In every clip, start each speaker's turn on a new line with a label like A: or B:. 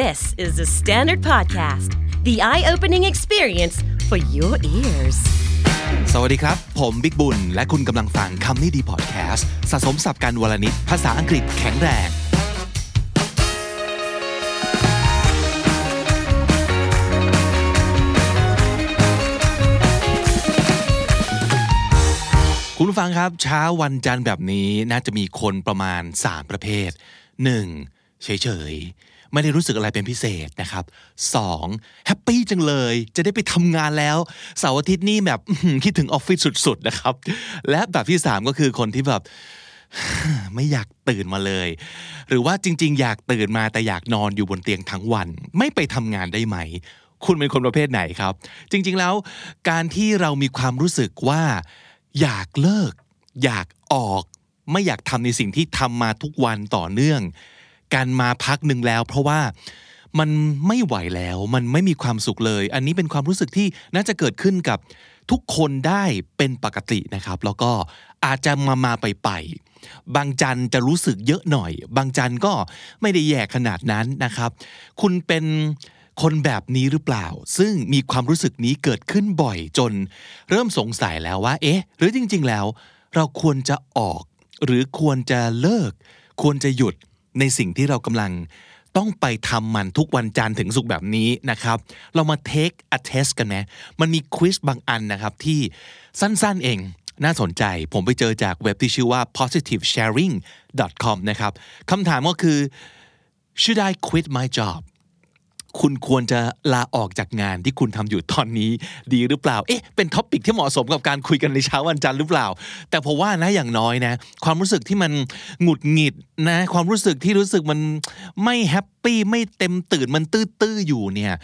A: This is the Standard Podcast, the eye opening experience for your ears.
B: สวัสดีครับ ผมบิ๊กบุญ และคุณกำลังฟังคำนี้ดีพอดแคสต์สะสมสับการวลนิดภาษาอังกฤษแข็งแรง คุณผู้ฟังครับ เช้าวันจันทร์แบบนี้น่าจะมีคนประมาณ 3 ประเภท 1. เฉยๆ ไม่ได้รู้สึกอะไรเป็นพิเศษนะครับ 2. แฮปปี้จังเลย จะได้ไปทำงานแล้วเสาร์อาทิตย์นี่แบบคิดถึงออฟฟิศสุดๆนะครับ และแบบที่3ก็คือคนที่แบบไม่อยากตื่นมาเลย หรือว่าจริง ๆ อยากตื่นมาแต่อยากนอนอยู่บนเตียงทั้งวัน ไม่ไปทำงานได้ไหม คุณเป็นคนประเภทไหนครับ จริง ๆ แล้ว การที่เรามีความรู้สึกว่า อยากเลิก อยากออก ไม่อยากทำในสิ่งที่ทำมาทุกวันต่อเนื่อง การมาพักหนึ่งแล้ว เพราะว่ามันไม่ไหวแล้วมันไม่มีความสุขเลย อันนี้เป็นความรู้สึกที่น่าจะเกิดขึ้นกับทุกคนได้เป็นปกตินะครับ แล้วก็อาจจะมามาไปไปบางจันทร์จะรู้สึกเยอะหน่อย บางจันทร์ก็ไม่ได้แย่ขนาดนั้นนะครับ คุณเป็นคนแบบนี้หรือเปล่า ซึ่งมีความรู้สึกนี้เกิดขึ้นบ่อยจน เริ่มสงสัยแล้วว่า เอ๊ะ หรือจริง ๆ แล้ว เราควรจะออก หรือควรจะเลิก ควรจะหยุด ในสิ่งที่เรากำลังต้องไปทำมันทุกวันจันทร์ถึงศุกร์แบบนี้นะครับ เรามา take a test กันไหมมันมีควิสบางอันนะครับที่สั้นๆเองน่าสนใจ ผมไปเจอจากเว็บที่ชื่อว่า positivesharing.com นะครับคำถามก็คือ should I quit my job คุณควรจะลาออกจากงานที่คุณทำอยู่ตอนนี้ดีหรือเปล่า เอ๊ะ เป็น topic ที่เหมาะสมกับการคุยกันในเช้าวันจันทร์หรือเปล่า แต่ผมว่านะอย่างน้อยนะ ความรู้สึกที่มันหงุดหงิด นะความรู้สึกที่รู้สึกมันไม่ happy ไม่เต็มตื้นมันตื้อๆอยู่เนี่ย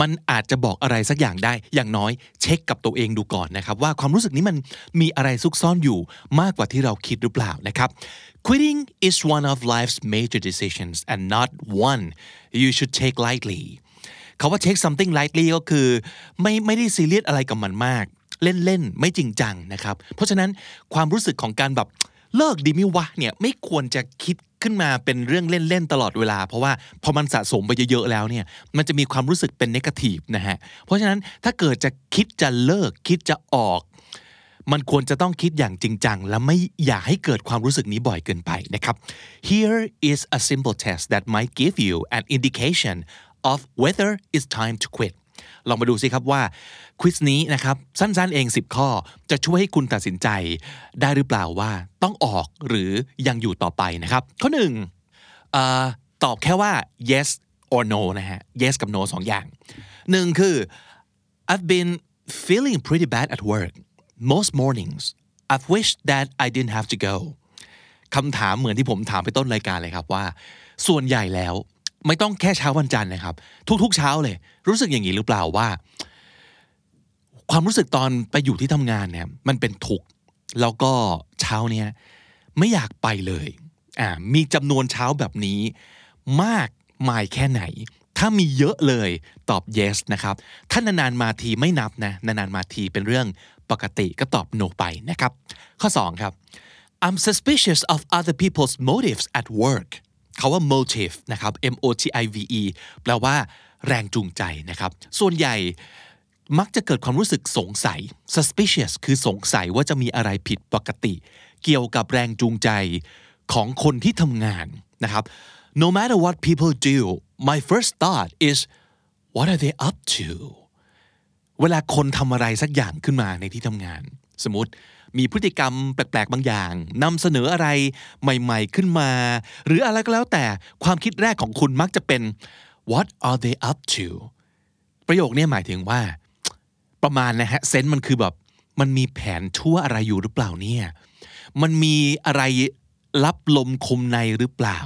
B: มันอาจจะบอกอะไรสักอย่างได้ อย่างน้อยเช็คกับตัวเองดูก่อนนะครับ ว่าความรู้สึกนี้มันมีอะไรซุกซ่อนอยู่มากกว่าที่เราคิดหรือเปล่านะครับ Quitting is one of life's major decisions and not one you should take lightly เขาว่า take something lightly ก็คือไม่ไม่ได้ซีเรียสอะไรกับมันมาก เล่นๆไม่จริงจังนะครับ เพราะฉะนั้นความรู้สึกของการแบบ เลิกดีไหมวะเนี่ยไม่ควรจะคิดขึ้นมาเป็นเรื่องเล่น ๆ ตลอดเวลา เพราะว่าพอมันสะสมไปเยอะ ๆ แล้วเนี่ยมันจะมีความรู้สึกเป็นนกาทีฟนะฮะเพราะฉะนั้นถ้าเกิดจะคิดจะเลิกคิดจะออก มันควรจะต้องคิดอย่างจริงจัง และไม่อยากให้เกิดความรู้สึกนี้บ่อยเกินไปนะครับ Here is a simple test that might give you an indication of whether it's time to quit ลองมาดูสิครับว่าควิสนี้นะครับสั้นๆเอง 10 ข้อจะช่วยให้คุณตัดสินใจ ได้หรือเปล่าว่าต้องออกหรือยังอยู่ต่อไปนะครับ ข้อหนึ่งเอ่อตอบแค่ว่า yes or no นะฮะ yes กับ no สองอย่างหนึ่งคือ I've been feeling pretty bad at work most mornings I've wished that I didn't have to go คำถามเหมือนที่ผมถามไปต้นรายการเลยครับว่า ส่วนใหญ่แล้ว ไม่ต้องแค่เช้าวันจันทร์นะครับ ทุกๆ เช้าเลย รู้สึกอย่างนี้หรือเปล่าว่า ความรู้สึกตอนไปอยู่ที่ทำงานเนี่ย มันเป็นทุกข์แล้วก็เช้าเนี้ยไม่อยากไปเลยอ่ามีจำนวนเช้าแบบนี้มากมายแค่ไหน ถ้ามีเยอะเลยตอบ yes นะครับ ถ้านานๆมาทีไม่นับนะนานๆมาทีเป็นเรื่องปกติก็ตอบ no ไปนะครับ ข้อ 2 ครับ I'm suspicious of other people's motives at work เขาว่า motive นะครับ M O T I V E แปลว่าแรงจูงใจนะครับ ส่วนใหญ่มักจะเกิดความรู้สึกสงสัย suspicious คือสงสัยว่าจะมีอะไรผิดปกติ เกี่ยวกับแรงจูงใจของคนที่ทำงานนะครับ no matter what people do my first thought is what are they up to เวลาคนทำอะไรสักอย่างขึ้นมาในที่ทำงาน สมมติ มีพฤติกรรมแปลกๆบางอย่างนำเสนออะไรใหม่ๆขึ้นมา หรืออะไรก็แล้วแต่ความคิดแรกของคุณมักจะเป็น what are they up to ประโยคนี้หมายถึงว่า ประมาณนะฮะเซนส์มันคือแบบ มันมีแผนชั่วอะไรอยู่หรือเปล่าเนี่ย มันมีอะไรลับลมคมในหรือเปล่า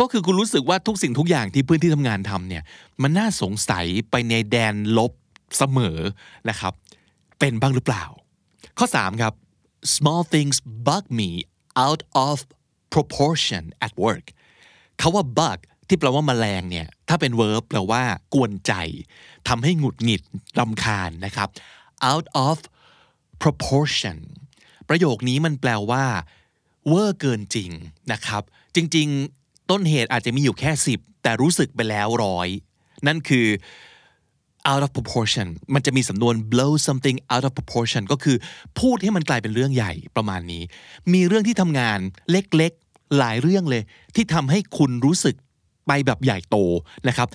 B: ก็คือคุณรู้สึกว่าทุกสิ่งทุกอย่างที่เพื่อนที่ทำงานทำเนี่ย มันน่าสงสัยไปในแดนลบเสมอนะครับ เป็นบ้างหรือเปล่า ข้อ 3 ครับ small things bug me out of proportion at work เขาว่า bug ที่แปลว่าแมลงเนี่ย ถ้าเป็น verb แปลว่ากวนใจทำให้หงุดหงิดรำคาญนะครับ out of proportion ประโยคนี้มันแปลว่า เวอร์เกินจริงนะครับ จริง ๆ ต้นเหตุอาจจะมีอยู่แค่ 10 แต่แต่รู้สึกไปแล้วร้อยนั่นคือ out of proportion มันจะมีสำนวน blow something out of proportion ก็คือพูดให้มันกลายเป็นเรื่องใหญ่ประมาณนี้ มีเรื่องที่ทำงานเล็กๆ หลายเรื่องเลย ที่ทำให้คุณรู้สึกไปแบบใหญ่โตนะครับ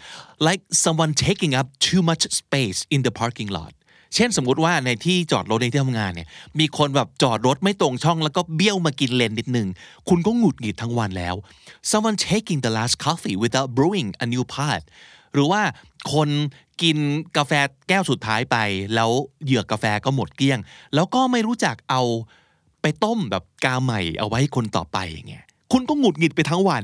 B: like someone taking up too much space in the parking lot เช่นสมมุติว่าในที่จอดรถในที่ทำงานเนี่ยมีคนแบบจอดรถไม่ตรงช่องแล้วก็เบี้ยวมากินเลนนิดนึง คุณก็หงุดหงิดทั้งวันแล้ว someone taking the last coffee without brewing a new pot หรือว่าคนกินกาแฟแก้วสุดท้ายไป แล้วเหยือกกาแฟก็หมดเกลี้ยง แล้วก็ไม่รู้จักเอาไปต้มแบบกาใหม่เอาไว้คนต่อไปอย่างเงี้ยคุณก็หงุดหงิดไปทั้งวัน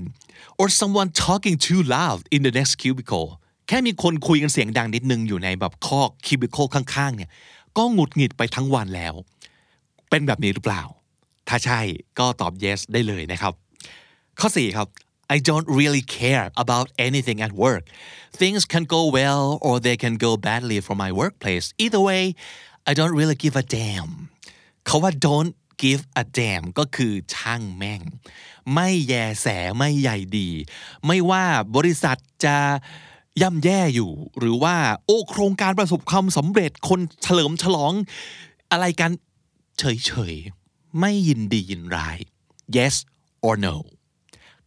B: or someone talking too loud in the next cubicle แค่มีคนคุยกันเสียงดังนิดนึงอยู่ในแบบคอก cubicle ข้างๆ เนี่ยก็หงุดหงิดไปทั้งวันแล้ว เป็นแบบนี้หรือเปล่า ถ้าใช่ก็ตอบ yes ได้เลยนะครับ ข้อ 4 ครับ I don't really care about anything at work things can go well or they can go badly for my workplace either way I don't really give a damn เขาว่า don't give a damn ก็คือช่างแม่ง ไม่แยแสไม่ใหญ่ดี ไม่ว่าบริษัทจะย่ำแย่อยู่ หรือว่าโอ้โครงการประสบความสำเร็จคนเฉลิมฉลอง อะไรกันเฉยๆ ไม่ยินดียินร้าย yes or no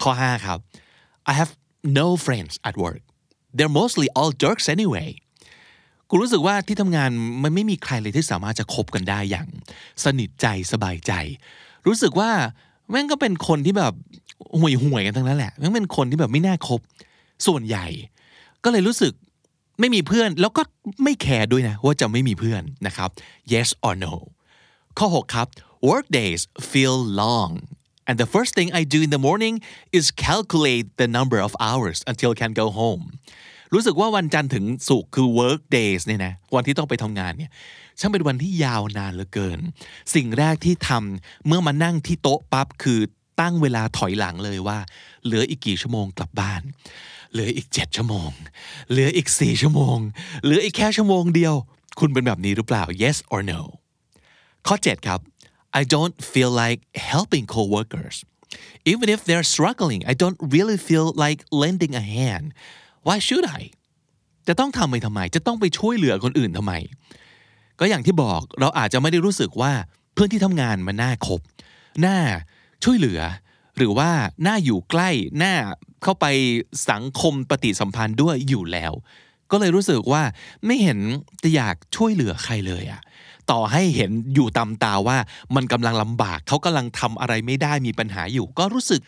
B: ข้อ 5 ครับ I have no friends at work they're mostly all jerks anyway กูรู้สึกว่าที่ทำงานมันไม่มีใครเลยที่สามารถจะคบกันได้อย่าง สนิทใจสบายใจ รู้สึกว่าแม่งก็เป็นคนที่แบบห่วยห่วยๆกันทั้งนั้นแหละแม่งเป็นคนที่แบบไม่น่าคบส่วนใหญ่ ก็เลยรู้สึกไม่มีเพื่อน แล้วก็ไม่แคร์ด้วยนะ ว่าจะไม่มีเพื่อนนะครับ yes or no ข้อ 6 ครับ work days feel long and the first thing I do in the morning is calculate the number of hours until I can go home รู้สึกว่าวันจันทร์ถึงศุกร์คือ work days เนี่ยนะวันที่ต้องไปทำงานเนี่ยช่างเป็นวันที่ยาวนานเหลือเกิน สิ่งแรกที่ทำเมื่อมานั่งที่โต๊ะปั๊บคือตั้งเวลาถอยหลังเลยว่า เหลืออีกกี่ชั่วโมงกลับบ้าน เหลืออีก 7 ชั่วโมง เหลืออีก 4 ชั่วโมง เหลืออีกแค่ชั่วโมงเดียว คุณเป็นแบบนี้หรือเปล่า yes or no ข้อ 7 ครับ I don't feel like helping coworkers even if they're struggling I don't really feel like lending a hand why should I จะต้องทำไปทำไม จะต้องไปช่วยเหลือคนอื่นทำไม ก็อย่างที่บอกเราอาจจะไม่ได้รู้สึกว่าเพื่อนที่ทำงานมันน่าคบน่าช่วยเหลือ หรือว่าน่าอยู่ใกล้น่าเข้าไปสังคมปฏิสัมพันธ์ด้วยอยู่แล้ว ก็เลยรู้สึกว่าไม่เห็นจะอยากช่วยเหลือใครเลยอะ ต่อให้เห็นอยู่ตามตาว่ามันกำลังลำบากเขากำลังทำอะไรไม่ได้มีปัญหาอยู่ ก็รู้สึก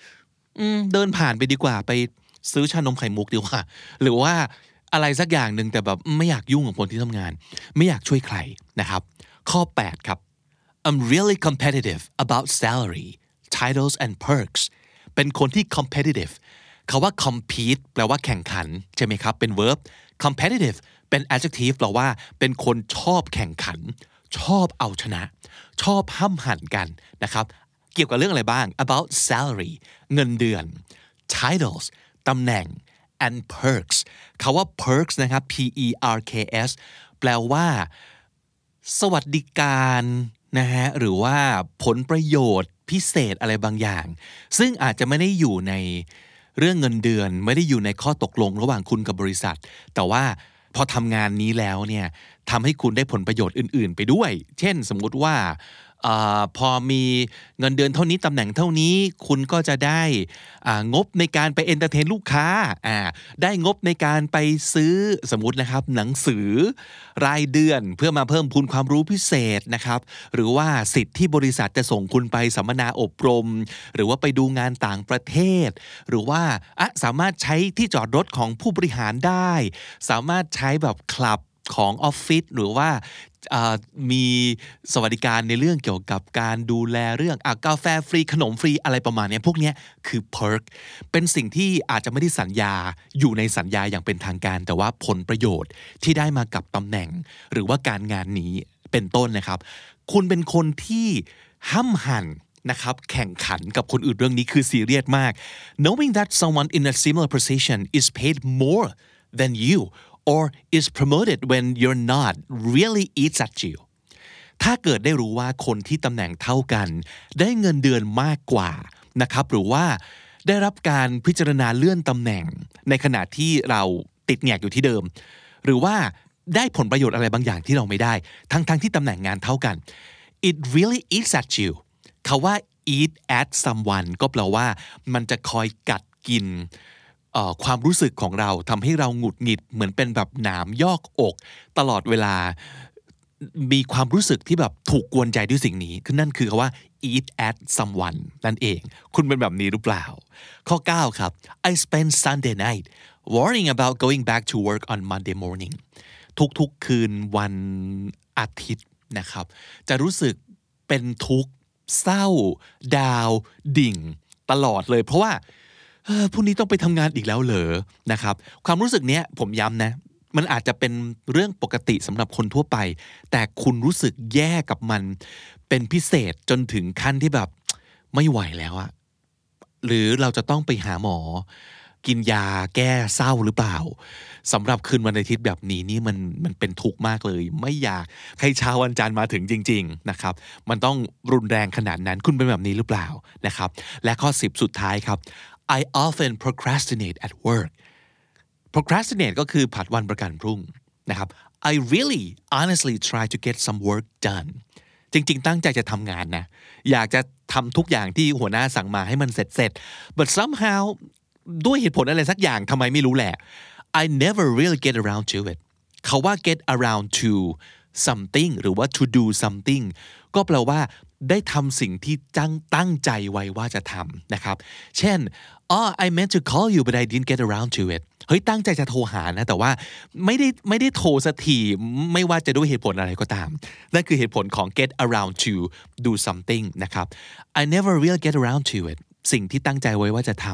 B: อืเดินผ่านไปดีกว่าไปซื้อชานมไข่มุกดีกว่า หรือว่าอะไรสักอย่างหนึ่งแต่แบบไม่อยากยุ่งกับคนที่ทำงาน ไม่อยากช่วยใครนะครับ ข้อ 8 ครับ I'm really competitive about salary titles and perks เป็นคนที่ competitive คาว่า compete แปลว่าแข่งขัน ใช่ไหมครับ เป็น verb competitive เป็น adjective แปลว่าเป็นคนชอบแข่งขัน ชอบเอาชนะ ชอบห้ำหันกันนะครับเกี่ยวกับเรื่องอะไรบ้าง about salary เงินเดือน titles ตำแหน่ง and perks คาว่า perks นะครับ p e r k s แปลว่า สวัสดิการนะฮะหรือว่าผลประโยชน์พิเศษอะไรบางอย่าง ซึ่งอาจจะไม่ได้อยู่ในเรื่องเงินเดือน ไม่ได้อยู่ในข้อตกลงระหว่างคุณกับบริษัท แต่ว่า พอทำงานนี้แล้วเนี่ยทำให้คุณได้ผลประโยชน์อื่น ๆ ไปด้วย เช่น สมมุติว่าอา พอมีเงินเดือนเท่านี้ตำแหน่งเท่านี้ คุณก็จะได้งบในการไป entertain ลูกค้าได้งบในการไปซื้อสมมตินะครับ หนังสือรายเดือนเพื่อมาเพิ่มพูนความรู้พิเศษนะครับ หรือว่าสิทธิ์ที่บริษัทจะส่งคุณไปสัมมนาอบรม หรือว่าไปดูงานต่างประเทศ หรือว่าสามารถใช้ที่จอดรถของผู้บริหารได้ สามารถใช้แบบคลับของออฟฟิศหรือว่า มีสวัสดิการในเรื่องเกี่ยวกับการดูแลเรื่องอกาแฟฟรีขนมฟรีอะไรประมาณนี้พวกนี้คือ perk เป็นสิ่งที่อาจจะไม่ได้สัญญาอยู่ในสัญญาอย่างเป็นทางการ แต่ว่าผลประโยชน์ที่ได้มากับตำแหน่ง หรือว่าการงานนี้เป็นต้นนะครับ คุณเป็นคนที่ห้ำหันนะครับแข่งขันกับคนอื่นเรื่องนี้คือซีเรียสมาก knowing that someone in a similar position is paid more than you or is promoted when you're not really eats at you ถ้าเกิดได้รู้ว่าคนที่ตำแหน่งเท่ากัน ได้เงินเดือนมากกว่านะครับหรือว่าได้รับการพิจารณาเลื่อนตำแหน่ง ในขณะที่เราติดแงกอยู่ที่เดิม หรือว่าได้ผลประโยชน์อะไรบางอย่างที่เราไม่ได้ ทั้งๆทที่ตำแหน่งงานเท่ากัน it really eats at you คาว่า eat at someone ก็แปลว่า มันจะคอยกัดกิน ความรู้สึกของเราทำให้เราหงุดหงิดเหมือนเป็นแบบหนามยอกอก ตลอดเวลา มีความรู้สึกที่แบบถูกกวนใจด้วยสิ่งนี้คือนั่นคือคาว่า eat at someone นั่นเอง คุณเป็นแบบนี้หรือเปล่า ข้อ 9 ครับ I spend Sunday night worrying about going back to work on Monday morning ทุกๆคืนวันอาทิตย์นะครับ จะรู้สึกเป็นทุกข์เศร้า ดาว ดิ่ง ตลอดเลย เพราะว่า พรุ่งนี้ต้องไปทำงานอีกแล้วเหรอนะครับ ความรู้สึกเนี้ยผมย้ำนะ มันอาจจะเป็นเรื่องปกติสำหรับคนทั่วไป แต่คุณรู้สึกแย่กับมัน เป็นพิเศษจนถึงขั้นที่แบบไม่ไหวแล้วอะหรือเราจะต้องไปหาหมอ กินยาแก้เศร้าหรือเปล่าสำหรับคืนวันอาทิตย์แบบนี้นี่มันมันเป็นทุกข์มากเลย ไม่อยากให้เช้าวันจันทร์มาถึงจริง ๆนะครับ มันต้องรุนแรงขนาดนั้นคุณเป็นแบบนี้หรือเปล่านะครับ และข้อ 10 สุดท้ายครับ I often procrastinate at work procrastinate ก็คือผัดวันประกันพรุ่งนะครับ I really honestly try to get some work done จริง ๆ ตั้งใจจะทำงานนะ อยากจะทำทุกอย่างที่หัวหน้าสั่งมาให้มันเสร็จเสร็จ but somehow ด้วยเหตุผลอะไรสักอย่างทำไมไม่รู้แหละ I never really get around to it เขาว่า get around to something หรือว่า to do something ก็แปลว่า ได้ทำสิ่งที่จังตั้งใจไว้ว่าจะทำนะครับ เช่น oh I meant to call you but I didn't get around to it เฮ้ยตั้งใจจะโทรหานะ แต่ว่าไม่ได้ไม่ได้โทรสักทีไม่ว่าจะด้วยเหตุผลอะไรก็ตาม นั่นคือเหตุผลของ get around to do something นะครับ I never really get around to it สิ่งที่ตั้งใจไว้ว่าจะท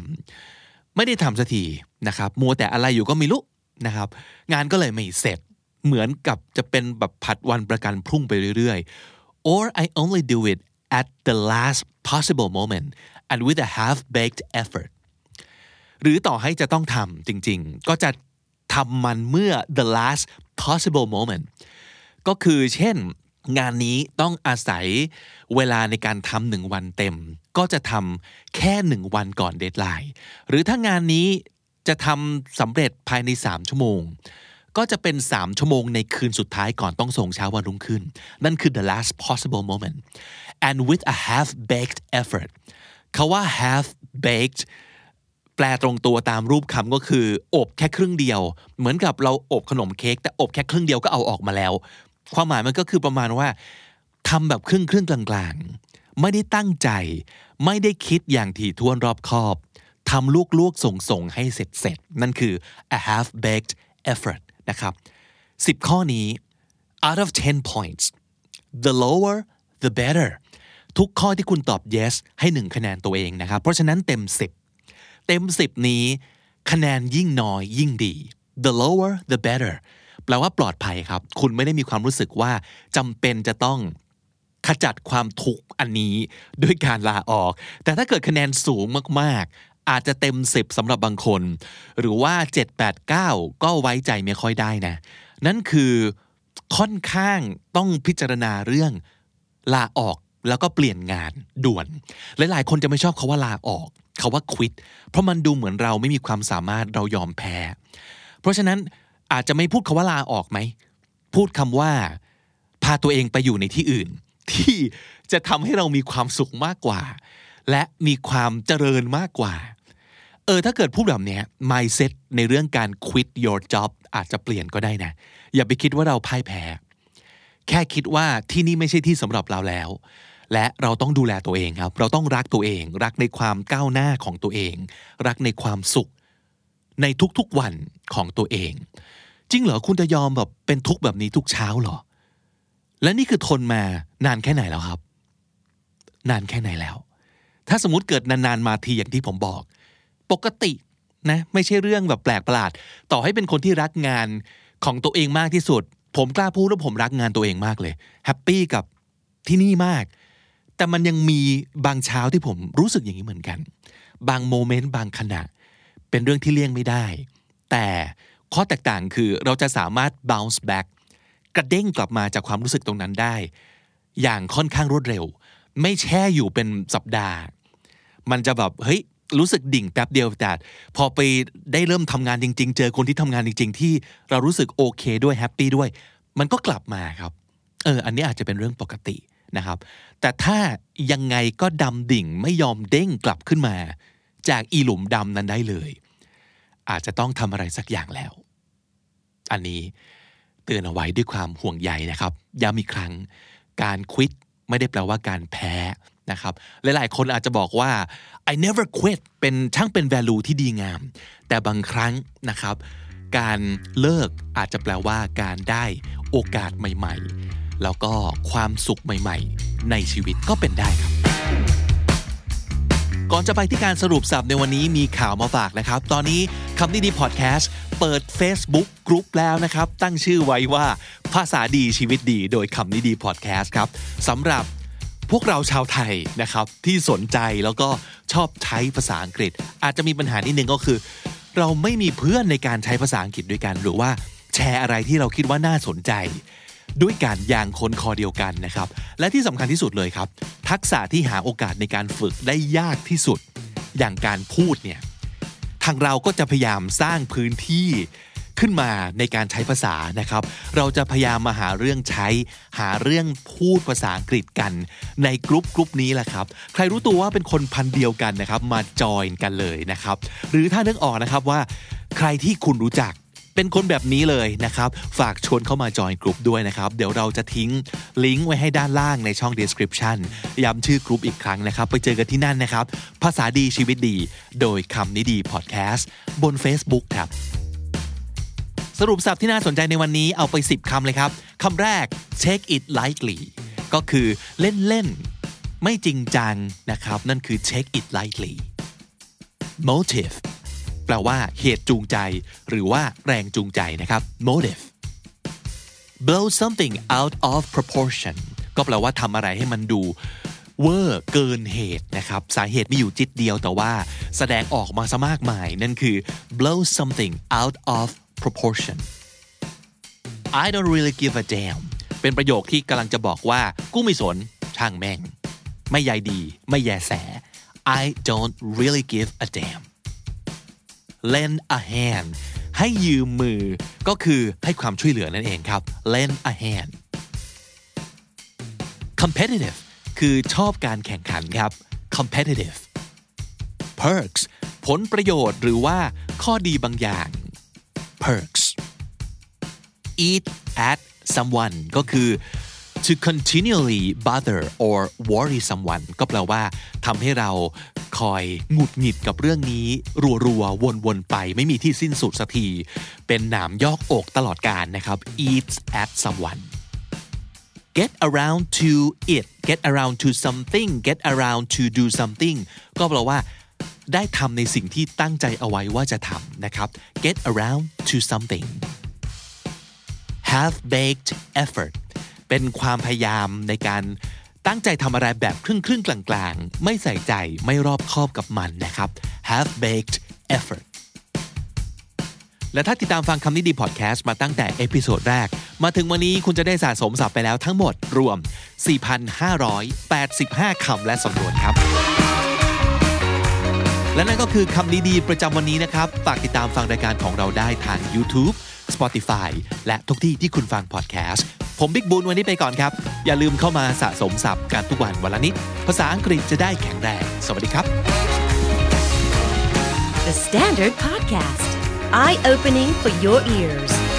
B: ำไม่ได้ทำสักทีนะครับมัวแต่อะไรอยู่ก็ไม่รู้นะครับ งานก็เลยไม่เสร็จเหมือนกับจะเป็นแบบผัดวันประกันพรุ่งไปเรื่อยๆ or I only do it at the last possible moment and with a half-baked effort หรือต่อให้จะต้องทำจริงๆ ก็จะทำมันเมื่อ the last possible moment ก็คือเช่นงานนี้ต้องอาศัยเวลาในการทำหนึ่งวันเต็ม ก็จะทำแค่หนึ่งวันก่อน deadline หรือถ้างานนี้จะทำสำเร็จภายใน 3 ชั่วโมง ก็จะเป็น 3 ชั่วโมงในคืนสุดท้ายก่อนต้องส่งเช้าวันรุ่งขึ้น นั่นคือ the last possible moment and with a half baked effort เขาว่า half baked แปลตรงตัวตามรูปคำก็คือ อบแค่ครึ่งเดียว เหมือนกับเราอบขนมเค้กแต่อบแค่ครึ่งเดียวก็เอาออกมาแล้ว ความหมายมันก็คือประมาณว่าทำแบบครึ่งครึ่งกลางๆ ไม่ได้ตั้งใจ ไม่ได้คิดอย่างถี่ถ้วนรอบคอบทำลวกๆส่งๆให้เสร็จๆ นั่นคือ a half baked effort นะครับ10 ข้อนี้ out of 10 points the lower the better ทุกข้อที่คุณตอบ yes ให้ 1 คะแนนตัวเองนะครับ เพราะฉะนั้นเต็ม 10 เต็ม 10 นี้ คะแนนยิ่งน้อยยิ่งดี the lower the better แปลว่าปลอดภัยครับ คุณไม่ได้มีความรู้สึกว่าจำเป็นจะต้องขจัดความทุกข์อันนี้ด้วยการลาออก แต่ถ้าเกิดคะแนนสูงมาก อาจจะเต็ม 10สำหรับบางคน หรือว่า 7 8 9 ก็ไว้ใจไม่ค่อยได้นะ นั่นคือค่อนข้างต้องพิจารณาเรื่องลาออกแล้วก็เปลี่ยนงานด่วน หลาย ๆ คนจะไม่ชอบเขาว่าลาออกเขาว่าควิดเพราะมันดูเหมือนเราไม่มีความสามารถเรายอมแพ้ เพราะฉะนั้นอาจจะไม่พูดคาว่าลาออกไหม พูดคำว่า พาตัวเองไปอยู่ในที่อื่น ที่จะทำให้เรามีความสุขมากกว่า และมีความเจริญมากกว่า ออถ้าเกิดพูดแบบนี้ mindset ในเรื่องการ quit your job อาจจะเปลี่ยนก็ได้นะ อย่าไปคิดว่าเราพ่ายแพ้ แค่คิดว่าที่นี่ไม่ใช่ที่สำหรับเราแล้ว และเราต้องดูแลตัวเองครับ เราต้องรักตัวเอง รักในความก้าวหน้าของตัวเอง รักในความสุข ในทุกๆวันของตัวเอง จริงเหรอคุณจะยอมแบบเป็นทุกข์แบบนี้ทุกเช้าเหรอ และนี่คือทนมานานแค่ไหนแล้วครับ นานแค่ไหนแล้ว ถ้าสมมติเกิดนานๆมาทีอย่างที่ผมบอก ปกตินะไม่ใช่เรื่องแบบแปลกประหลาด ต่อให้เป็นคนที่รักงานของตัวเองมากที่สุด ผมกล้าพูดว่าผมรักงานตัวเองมากเลยแฮปปี้กับที่นี่มาก แต่มันยังมีบางเช้าที่ผมรู้สึกอย่างนี้เหมือนกัน บางโมเมนต์บางขณะ เป็นเรื่องที่เลี่ยงไม่ได้ แต่ข้อแตกต่างคือเราจะสามารถ bounce back กระเด้งกลับมาจากความรู้สึกตรงนั้นได้ อย่างค่อนข้างรวดเร็ว ไม่แช่อยู่เป็นสัปดาห์ มันจะแบบเฮ้ย รู้สึกดิ่งแป๊บเดียวแต่พอไปได้เริ่มทำงานจริง ๆ เจอคนที่ทำงานจริง ๆ ที่เรารู้สึกโอเคด้วยแฮปปี้ด้วย มันก็กลับมาครับเอออันนี้อาจจะเป็นเรื่องปกตินะครับ แต่ถ้ายังไงก็ดำดิ่งไม่ยอมเด้งกลับขึ้นมา จากอีหลุมดำนั้นได้เลย อาจจะต้องทำอะไรสักอย่างแล้ว อันนี้เตือนเอาไว้ด้วยความห่วงใยนะครับย้ำอีกครั้ง การควิดไม่ได้แปลว่าการแพ้ นะครับหลายๆ คนอาจจะบอกว่า I never quit เป็นช่างเป็น value ที่ดีงาม แต่บางครั้งนะครับ การเลิกอาจจะแปลว่าการได้โอกาสใหม่ ๆ แล้วก็ความสุขใหม่ ๆ ในชีวิตก็เป็นได้ครับ ก่อนจะไปที่การสรุปสับในวันนี้มีข่าวมาฝากนะครับ ตอนนี้คำนี้ดีพอดแคสต์เปิด Facebook กรุ๊ปแล้วนะครับ ตั้งชื่อไว้ว่าภาษาดีชีวิตดี โดยคำนี้ดีพอดแคสต์ครับสำหรับ พวกเราชาวไทยนะครับที่สนใจแล้วก็ชอบใช้ภาษาอังกฤษ อาจจะมีปัญหานิดนึงก็คือ เราไม่มีเพื่อนในการใช้ภาษาอังกฤษด้วยกัน หรือว่าแชร์อะไรที่เราคิดว่าน่าสนใจ ด้วยการอย่างคนคอเดียวกันนะครับ และที่สำคัญที่สุดเลยครับ ทักษะที่หาโอกาสในการฝึกได้ยากที่สุด อย่างการพูดเนี่ยทางเราก็จะพยายามสร้างพื้นที่ ขึ้นมาในการใช้ภาษานะครับ เราจะพยายามมาหาเรื่องใช้ หาเรื่องพูดภาษาอังกฤษกัน ในกลุ่มกลุ่มนี้แหละครับ ใครรู้ตัวว่าเป็นคนพันเดียวกันนะครับมาจอยกันเลยนะครับ หรือถ้านึกออกนะครับว่า ใครที่คุณรู้จักเป็นคนแบบนี้เลยนะครับ ฝากชวนเข้ามาจอยกลุ่มด้วยนะครับ เดี๋ยวเราจะทิ้งลิงก์ไว้ให้ด้านล่างในช่อง description ย้ำชื่อกลุ่มอีกครั้งนะครับ ไปเจอกันที่นั่นนะครับ ภาษาดีชีวิตดี โดยคำนี้ดีพอดแคสต์บน Facebook ครับ สรุปสับที่น่าสนใจในวันนี้เอาไป 10คำเลยครับคำแรก take it lightly ก็คือเล่นเล่น ไม่จริงจังนะครับ นั่นคือ take it lightly motive แปลว่าเหตุจูงใจ หรือว่าแรงจูงใจนะครับ motive blow something out of proportion ก็แปลว่าทำอะไรให้มันดูเวอร์เกินเหตุนะครับ สาเหตุมีอยู่จิตเดียวแต่ว่าแสดงออกมาซะมากมาย นั่นคือ blow something out of proportion I don't really give a damn เป็นประโยคที่กำลังจะบอกว่ากูไม่สนช่างแม่ง ไม่ใยดี ไม่แยแส I don't really give a damn lend a hand ให้ยืมมือก็คือให้ความช่วยเหลือนั่นเองครับ lend a hand competitive คือชอบการแข่งขันครับ competitive perks ผลประโยชน์หรือว่าข้อดีบางอย่าง perks eat at someone ก็คือ to continually bother or worry someone ก็แปลว่าทำให้เราคอยหงุดหงิดกับเรื่องนี้ รัวๆ วนๆ ไปไม่มีที่สิ้นสุดสักที เป็นหนามยอกอกตลอดการนะครับ eat at someone get around to it get around to something get around to do something ก็แปลว่า ได้ทำในสิ่งที่ตั้งใจเอาไว้ว่าจะทำนะครับ get around to something half baked effort เป็นความพยายามในการตั้งใจทำอะไรแบบครึ่งครึ่งกลางๆ ไม่ใส่ใจไม่รอบคอบกับมันนะครับ half baked effort และถ้าติดตามฟังคำนี้ดีพอดแคสต์มาตั้งแต่ episode แรก มาถึงวันนี้คุณจะได้สะสมศัพท์ไปแล้วทั้งหมดรวม 4,585 คำและสำนวนครับ และนั่นก็คือคำนี้ดีประจำวันนี้นะครับ ฝากติดตามฟังรายการของเราได้ทาง YouTube Spotify และทุกที่ที่คุณฟังพอดแคสต์ ผมบิ๊กบุญวันนี้ไปก่อนครับ อย่าลืมเข้ามาสะสมศัพท์กันทุกวันวันละนิด ภาษาอังกฤษจะได้แข็งแรง สวัสดีครับ
A: The Standard Podcast, eye opening for your ears.